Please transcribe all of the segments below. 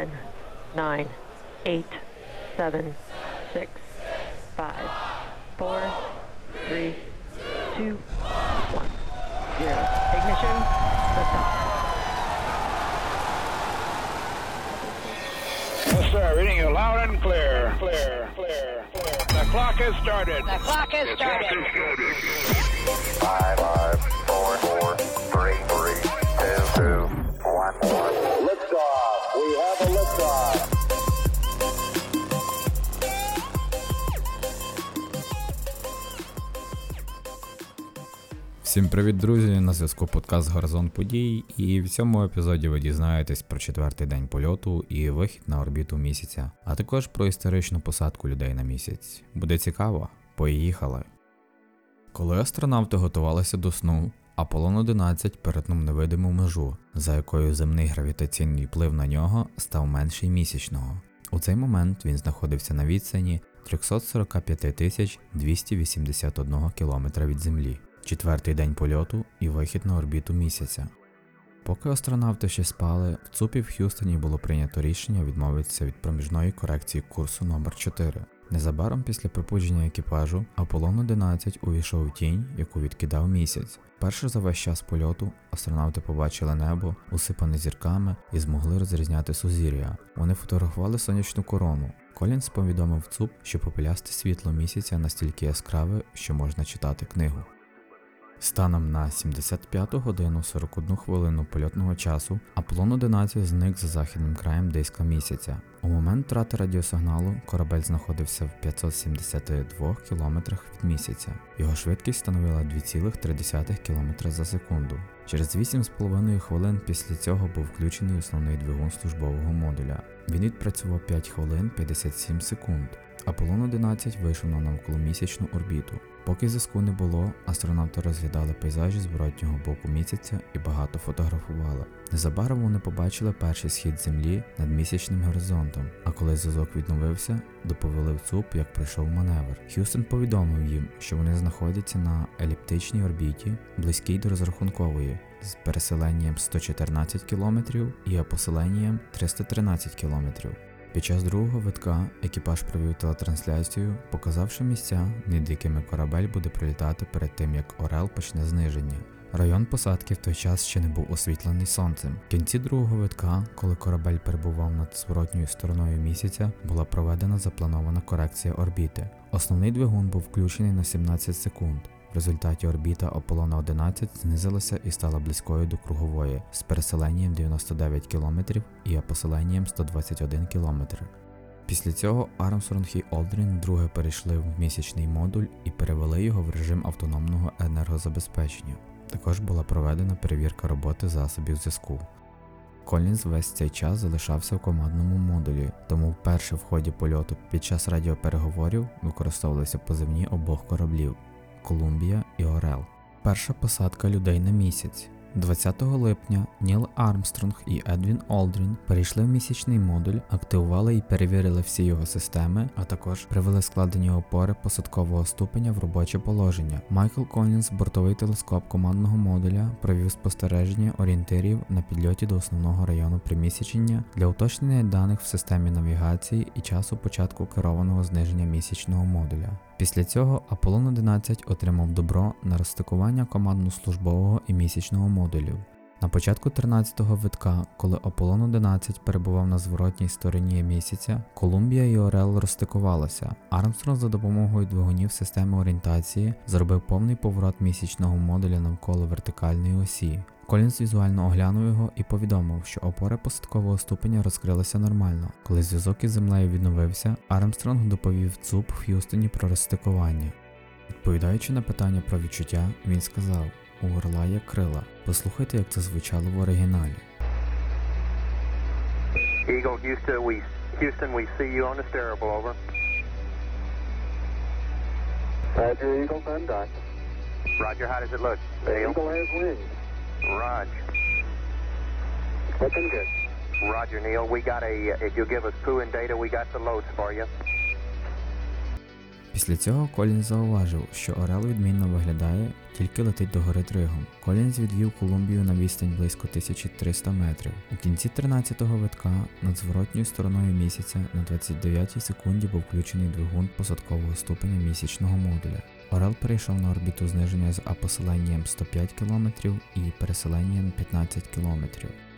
10, 9, 8, 7, 6, 5, 4, 3, 2, 1, 0. Ignition, liftoff. Yes, sir. Reading you loud and clear. Clear, clear, clear. The clock has started. The clock has started. Five, five, four, four, three, three, two, two, one, one. Liftoff. Всім привіт, друзі! На зв'язку подкаст Горизонт подій, і в цьому епізоді ви дізнаєтесь про четвертий день польоту і вихід на орбіту місяця, а також про історичну посадку людей на місяць. Буде цікаво? Поїхали! Коли астронавти готувалися до сну, Аполлон 11 перетнув невидиму межу, за якою земний гравітаційний вплив на нього став менший місячного. У цей момент він знаходився на відстані 345 281 км від Землі четвертий день польоту і вихід на орбіту місяця. Поки астронавти ще спали, в ЦУПі в Х'юстоні було прийнято рішення відмовитися від проміжної корекції курсу номер 4 Незабаром після пробудження екіпажу Аполлон 11 увійшов у тінь, яку відкидав місяць. Перше за весь час польоту астронавти побачили небо, усипане зірками, і змогли розрізняти сузір'я. Вони фотографували сонячну корону. Колінс повідомив ЦУП, що попелясте світло місяця настільки яскраве, що можна читати книгу. Станом на 75 годину 41 хвилину польотного часу Аполлон 11 зник за західним краєм диска місяця. У момент втрати радіосигналу корабель знаходився в 572 кілометрах від місяця. Його швидкість становила 2,3 км за секунду. Через 8,5 хвилин після цього був включений основний двигун службового модуля. Він відпрацював 5 хвилин 57 секунд. Аполлон 11 вийшов на навколомісячну орбіту. Поки зв'язку не було, астронавти розглядали пейзажі зворотнього боку місяця і багато фотографували. Незабаром вони побачили перший схід землі над місячним горизонтом, а коли зв'язок відновився, доповіли в ЦУП, як пройшов маневр. Х'юстон повідомив їм, що вони знаходяться на еліптичній орбіті, близькій до розрахункової, з переселенням 114 км і опоселенням 313 км. Під час другого витка екіпаж провів телетрансляцію, показавши місця, над якими корабель буде пролітати перед тим, як Орел почне зниження. Район посадки в той час ще не був освітлений сонцем. В кінці другого витка, коли корабель перебував над зворотньою стороною місяця, була проведена запланована корекція орбіти. Основний двигун був включений на 17 секунд. В результаті орбіта Аполлона 11 знизилася і стала близькою до кругової з переселенням 99 км і опоселенням 121 км. Після цього Армстронг і Олдрін вдруге перейшли в місячний модуль і перевели його в режим автономного енергозабезпечення. Також була проведена перевірка роботи засобів зв'язку. Колінз весь цей час залишався в командному модулі, тому вперше в ході польоту під час радіопереговорів використовувалися позивні обох кораблів Колумбія і Орел. Перша посадка людей на місяць. 20 липня Ніл Армстронг і Едвін Олдрін перейшли в місячний модуль, активували і перевірили всі його системи, а також привели складені опори посадкового ступеня в робоче положення. Майкл Колінс, бортовий телескоп командного модуля, провів спостереження орієнтирів на підльоті до основного району примісячення для уточнення даних в системі навігації і часу початку керованого зниження місячного модуля. Після цього Аполлон 11 отримав добро на розстикування командно-службового і місячного модулів. На початку 13-го витка, коли Аполлон 11 перебував на зворотній стороні місяця, Колумбія і Орел розстикувалися. Армстронг за допомогою двигунів системи орієнтації зробив повний поворот місячного модуля навколо вертикальної осі. Колінс візуально оглянув його і повідомив, що опори посадкового ступеня розкрилися нормально. Коли зв'язок із землею відновився, Армстронг доповів ЦУП в Х'юстоні про розстикування. Відповідаючи на питання про відчуття, він сказав: у орла є крила. Послухайте, як це звучало в оригіналі. Eagle, Houston, we Houston, we see you on the steerable. Over. Roger, Eagle, contact. Roger, how does it look? The Eagle has wings. Roger. Looking good. Roger, Neil. We got a. If you'll give us poo and data, we got the loads for you. Після цього Колін зауважив, що Орел відмінно виглядає, тільки летить догори тригом. Колінз відвів Колумбію на відстань близько 1300 метрів. У кінці 13-го витка над зворотньою стороною місяця на 29-й секунді був включений двигун посадкового ступеня місячного модуля. Орел перейшов на орбіту зниження з апоселенням 105 км і переселенням 15 км.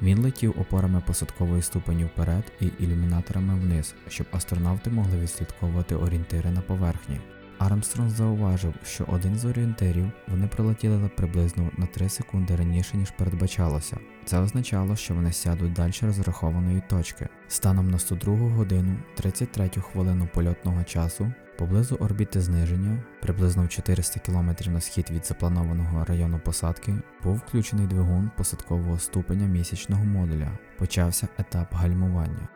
Він летів опорами посадкової ступені вперед і ілюмінаторами вниз, щоб астронавти могли відслідковувати орієнтири на поверхні. Армстронг зауважив, що один з орієнтирів вони пролетіли приблизно на 3 секунди раніше, ніж передбачалося. Це означало, що вони сядуть далі розрахованої точки. Станом на 102 годину 33 хвилину польотного часу поблизу орбіти зниження, приблизно в 400 км на схід від запланованого району посадки, був включений двигун посадкового ступеня місячного модуля. Почався етап гальмування.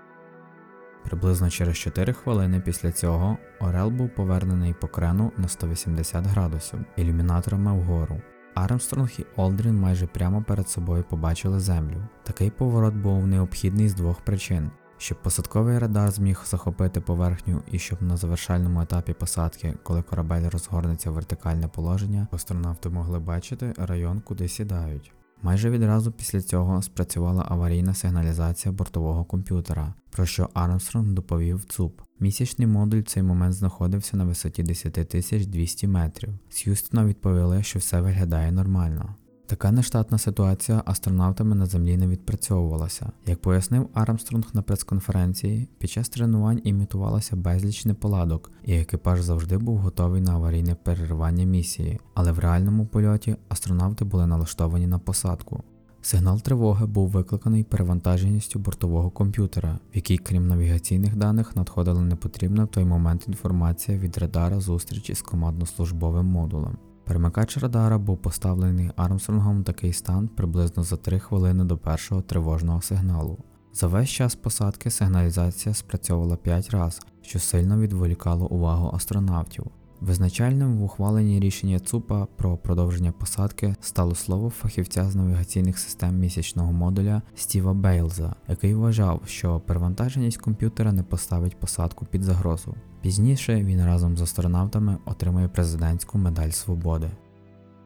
Приблизно через 4 хвилини після цього Орел був повернений по крену на 180 градусів ілюмінаторами вгору. Армстронг і Олдрін майже прямо перед собою побачили землю. Такий поворот був необхідний з двох причин. Щоб посадковий радар зміг захопити поверхню і щоб на завершальному етапі посадки, коли корабель розгорнеться в вертикальне положення, астронавти могли бачити район, куди сідають. Майже відразу після цього спрацювала аварійна сигналізація бортового комп'ютера, про що Армстронг доповів ЦУП. Місячний модуль в цей момент знаходився на висоті 10 200 метрів. З Х'юстона відповіли, що все виглядає нормально. Така нештатна ситуація астронавтами на землі не відпрацьовувалася. Як пояснив Армстронг на прес-конференції, під час тренувань імітувалося безліч неполадок, і екіпаж завжди був готовий на аварійне переривання місії, але в реальному польоті астронавти були налаштовані на посадку. Сигнал тривоги був викликаний перевантаженістю бортового комп'ютера, в який, крім навігаційних даних, надходила непотрібна в той момент інформація від радара зустрічі з командно-службовим модулем. Перемикач радара був поставлений Армстронгом в такий стан приблизно за 3 хвилини до першого тривожного сигналу. За весь час посадки сигналізація спрацьовувала 5 разів, що сильно відволікало увагу астронавтів. Визначальним в ухваленні рішення ЦУПа про продовження посадки стало слово фахівця з навігаційних систем місячного модуля Стіва Бейлза, який вважав, що перевантаженість комп'ютера не поставить посадку під загрозу. Пізніше він разом з астронавтами отримає президентську медаль свободи.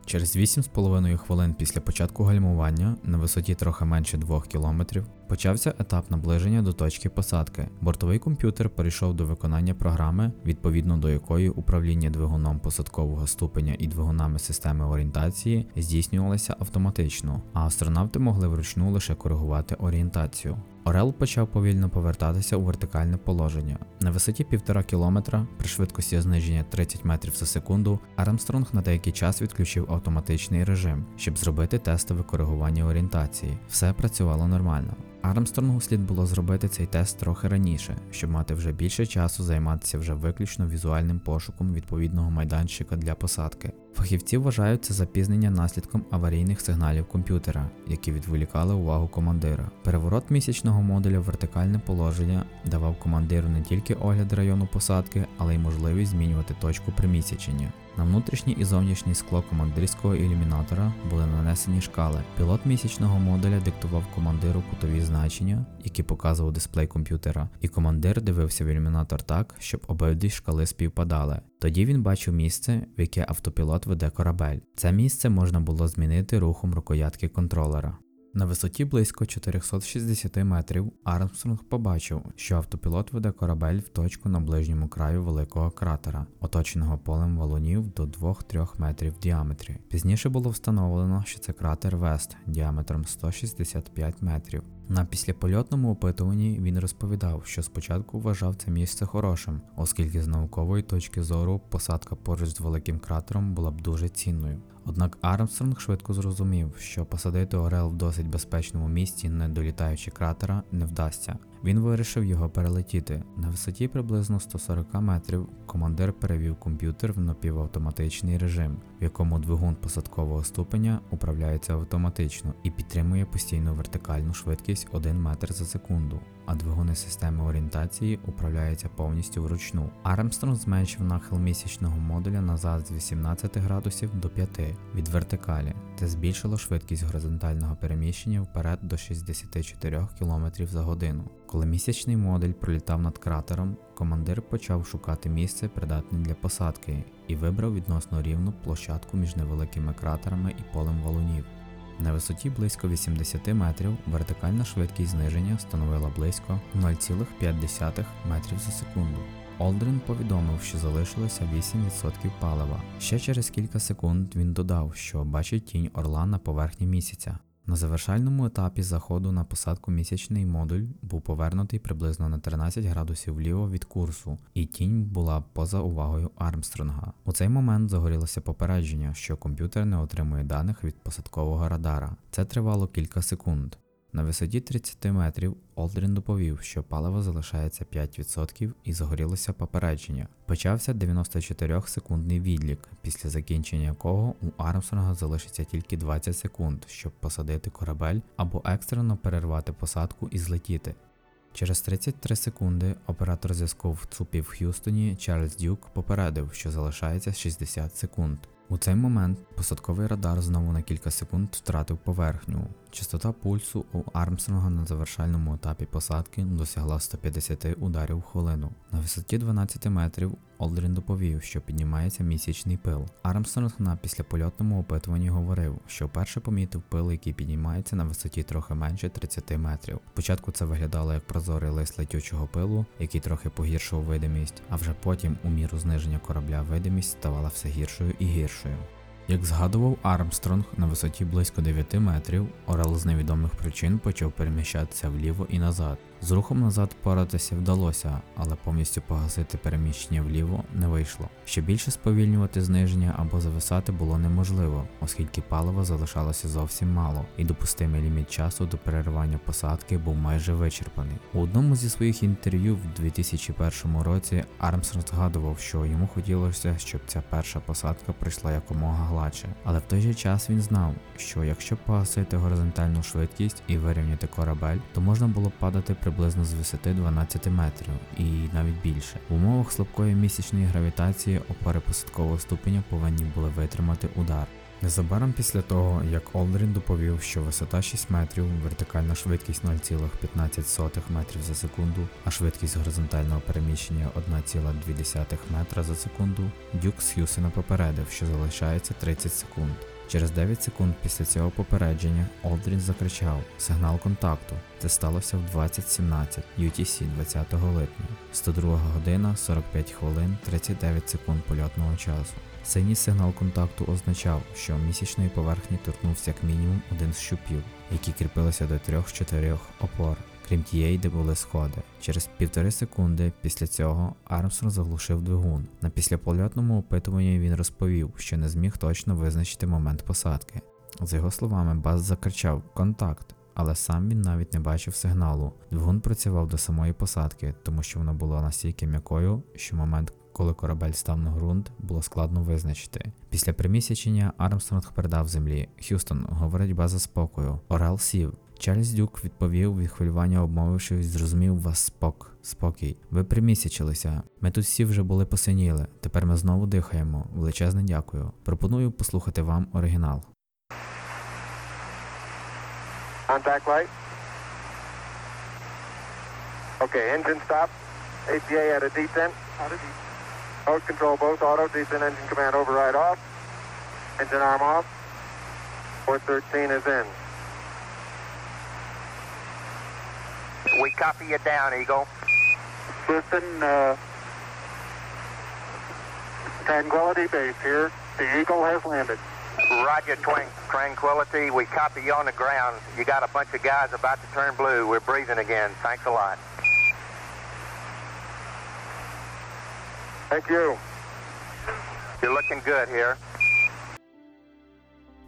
Через 8,5 хвилин після початку гальмування на висоті трохи менше 2 км почався етап наближення до точки посадки. Бортовий комп'ютер перейшов до виконання програми, відповідно до якої управління двигуном посадкового ступеня і двигунами системи орієнтації здійснювалося автоматично, а астронавти могли вручну лише коригувати орієнтацію. Орел почав повільно повертатися у вертикальне положення. На висоті 1,5 кілометра при швидкості зниження 30 метрів за секунду Армстронг на деякий час відключив автоматичний режим, щоб зробити тестове коригування орієнтації. Все працювало нормально. Армстронгу слід було зробити цей тест трохи раніше, щоб мати вже більше часу займатися вже виключно візуальним пошуком відповідного майданчика для посадки. Фахівці вважають це запізнення наслідком аварійних сигналів комп'ютера, які відволікали увагу командира. Переворот місячного модуля в вертикальне положення давав командиру не тільки огляд району посадки, але й можливість змінювати точку примісячення. На внутрішнє і зовнішнє скло командирського ілюмінатора були нанесені шкали. Пілот місячного модуля диктував командиру кутові значення, які показував дисплей комп'ютера, і командир дивився в ілюмінатор так, щоб обидві шкали співпадали. Тоді він бачив місце, в яке автопілот веде корабель. Це місце можна було змінити рухом рукоятки контролера. На висоті близько 460 метрів Армстронг побачив, що автопілот веде корабель в точку на ближньому краю великого кратера, оточеного полем валунів до 2-3 метрів в діаметрі. Пізніше було встановлено, що це кратер Вест діаметром 165 метрів. На післяпольотному опитуванні він розповідав, що спочатку вважав це місце хорошим, оскільки з наукової точки зору посадка поруч з великим кратером була б дуже цінною. Однак Армстронг швидко зрозумів, що посадити Орел в досить безпечному місці, не долітаючи кратера, не вдасться. Він вирішив його перелетіти. На висоті приблизно 140 метрів командир перевів комп'ютер в напівавтоматичний режим, в якому двигун посадкового ступеня управляється автоматично і підтримує постійну вертикальну швидкість 1 метр за секунду. а двигуни системи орієнтації управляються повністю вручну. Армстронг зменшив нахил місячного модуля назад з 18 градусів до 5 від вертикалі. Це збільшило швидкість горизонтального переміщення вперед до 64 км за годину. Коли місячний модуль пролітав над кратером, командир почав шукати місце, придатне для посадки, і вибрав відносно рівну площадку між невеликими кратерами і полем валунів. На висоті близько 80 метрів вертикальна швидкість зниження становила близько 0,5 метрів за секунду. Олдрін повідомив, що залишилося 8% палива. Ще через кілька секунд він додав, що бачить тінь орла на поверхні місяця. На завершальному етапі заходу на посадку місячний модуль був повернутий приблизно на 13 градусів вліво від курсу, і тінь була поза увагою Армстронга. У цей момент загорілося попередження, що комп'ютер не отримує даних від посадкового радара. Це тривало кілька секунд. На висоті 30 метрів Олдрін доповів, що паливо залишається 5% і загорілося попередження. Почався 94-секундний відлік, після закінчення якого у Армстронга залишиться тільки 20 секунд, щоб посадити корабель або екстрено перервати посадку і злетіти. Через 33 секунди оператор зв'язку в ЦУПі в Х'юстоні Чарльз Дюк попередив, що залишається 60 секунд. У цей момент посадковий радар знову на кілька секунд втратив поверхню. Частота пульсу у Армстронга на завершальному етапі посадки досягла 150 ударів в хвилину. На висоті 12 метрів Олдрін доповів, що піднімається місячний пил. Армстронг на післяпольотному опитуванні говорив, що вперше помітив пил, який піднімається на висоті трохи менше 30 метрів. Спочатку це виглядало як прозорий лист летючого пилу, який трохи погіршував видимість, а вже потім, у міру зниження корабля, видимість ставала все гіршою і гіршою. Як згадував Армстронг, на висоті близько 9 метрів Орел з невідомих причин почав переміщатися вліво і назад. З рухом назад поратися вдалося, але повністю погасити переміщення вліво не вийшло. Ще більше сповільнювати зниження або зависати було неможливо, оскільки палива залишалося зовсім мало, і допустимий ліміт часу до переривання посадки був майже вичерпаний. У одному зі своїх інтерв'ю в 2001 році Армстронг згадував, що йому хотілося, щоб ця перша посадка пройшла якомога гладше. Але в той же час він знав, що якщо погасити горизонтальну швидкість і вирівняти корабель, то можна було падати приблизно з висоти 12 метрів і навіть більше. В умовах слабкої місячної гравітації опори посадкового ступеня повинні були витримати удар. Незабаром після того, як Олдрін доповів, що висота 6 метрів, вертикальна швидкість 0,15 метрів за секунду, а швидкість горизонтального переміщення 1,2 метра за секунду, Дюк з Х'юсена попередив, що залишається 30 секунд. Через 9 секунд після цього попередження Олдрін закричав Сигнал контакту. Це сталося в 20.17 UTC 20 липня, 102 година 45 хвилин 39 секунд польотного часу. Синій сигнал контакту означав, що місячної поверхні торкнувся як мінімум один з щупів, які кріпилися до трьох-чотирьох опор, крім тієї, де були сходи. Через півтори секунди після цього Армстронг заглушив двигун. На післяпольотному опитуванні він розповів, що не зміг точно визначити момент посадки. За його словами, Бас закричав Контакт. Але сам він навіть не бачив сигналу. Двигун працював до самої посадки, тому що вона була настільки м'якою, що момент, коли корабель став на ґрунт, було складно визначити. Після примісячення Армстронг передав землі. Х'юстон, говорить база спокою. Орел сів. Чарльз Дюк відповів від хвилювання, обмовившись, зрозумів вас спок, спокій. Ви примісячилися. Ми тут всі вже були посиніли. Тепер ми знову дихаємо. Величезне дякую. Пропоную послухати вам оригінал. Contact light. Okay, engine stop. APA at a descent. Mode control both auto, descent engine command override off. Engine arm off. 413 is in. We copy you down, Eagle. Listen, uh, Tranquility Base here. The Eagle has landed. Roger, Twin- Tranquility. We copy you on the ground. You got a bunch of guys about to turn blue. We're breathing again. Thanks a lot. Thank you. You're looking good here.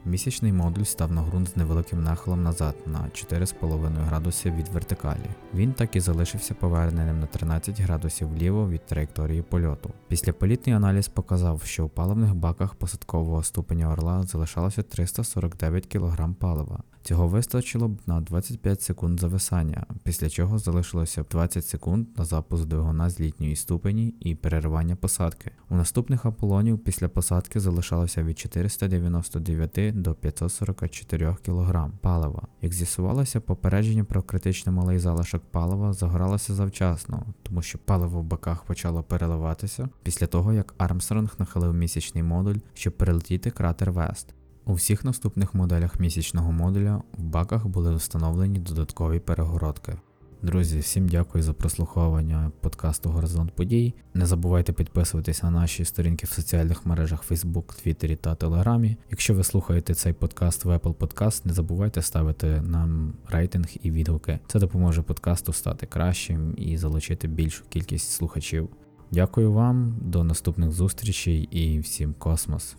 Місячний модуль став на ґрунт з невеликим нахилом назад на 4,5 градуси від вертикалі. Він так і залишився поверненим на 13 градусів вліво від траєкторії польоту. Післяполітний аналіз показав, що у паливних баках посадкового ступеня орла залишалося 349 кг палива. Цього вистачило б на 25 секунд зависання, після чого залишилося 20 секунд на запуск двигуна з літньої ступені і переривання посадки. У наступних Аполлонів після посадки залишалося від 499 до 544 кг палива. Як з'ясувалося, попередження про критично малий залишок палива загоралося завчасно, тому що паливо в баках почало переливатися після того, як Армстронг нахилив місячний модуль, щоб перелетіти кратер Вест. У всіх наступних моделях місячного модуля в баках були встановлені додаткові перегородки. Друзі, всім дякую за прослуховування подкасту Горизонт подій. Не забувайте підписуватись на наші сторінки в соціальних мережах Facebook, Twitter та Telegram. Якщо ви слухаєте цей подкаст в Apple Podcast, не забувайте ставити нам рейтинг і відгуки. Це допоможе подкасту стати кращим і залучити більшу кількість слухачів. Дякую вам, до наступних зустрічей і всім космос!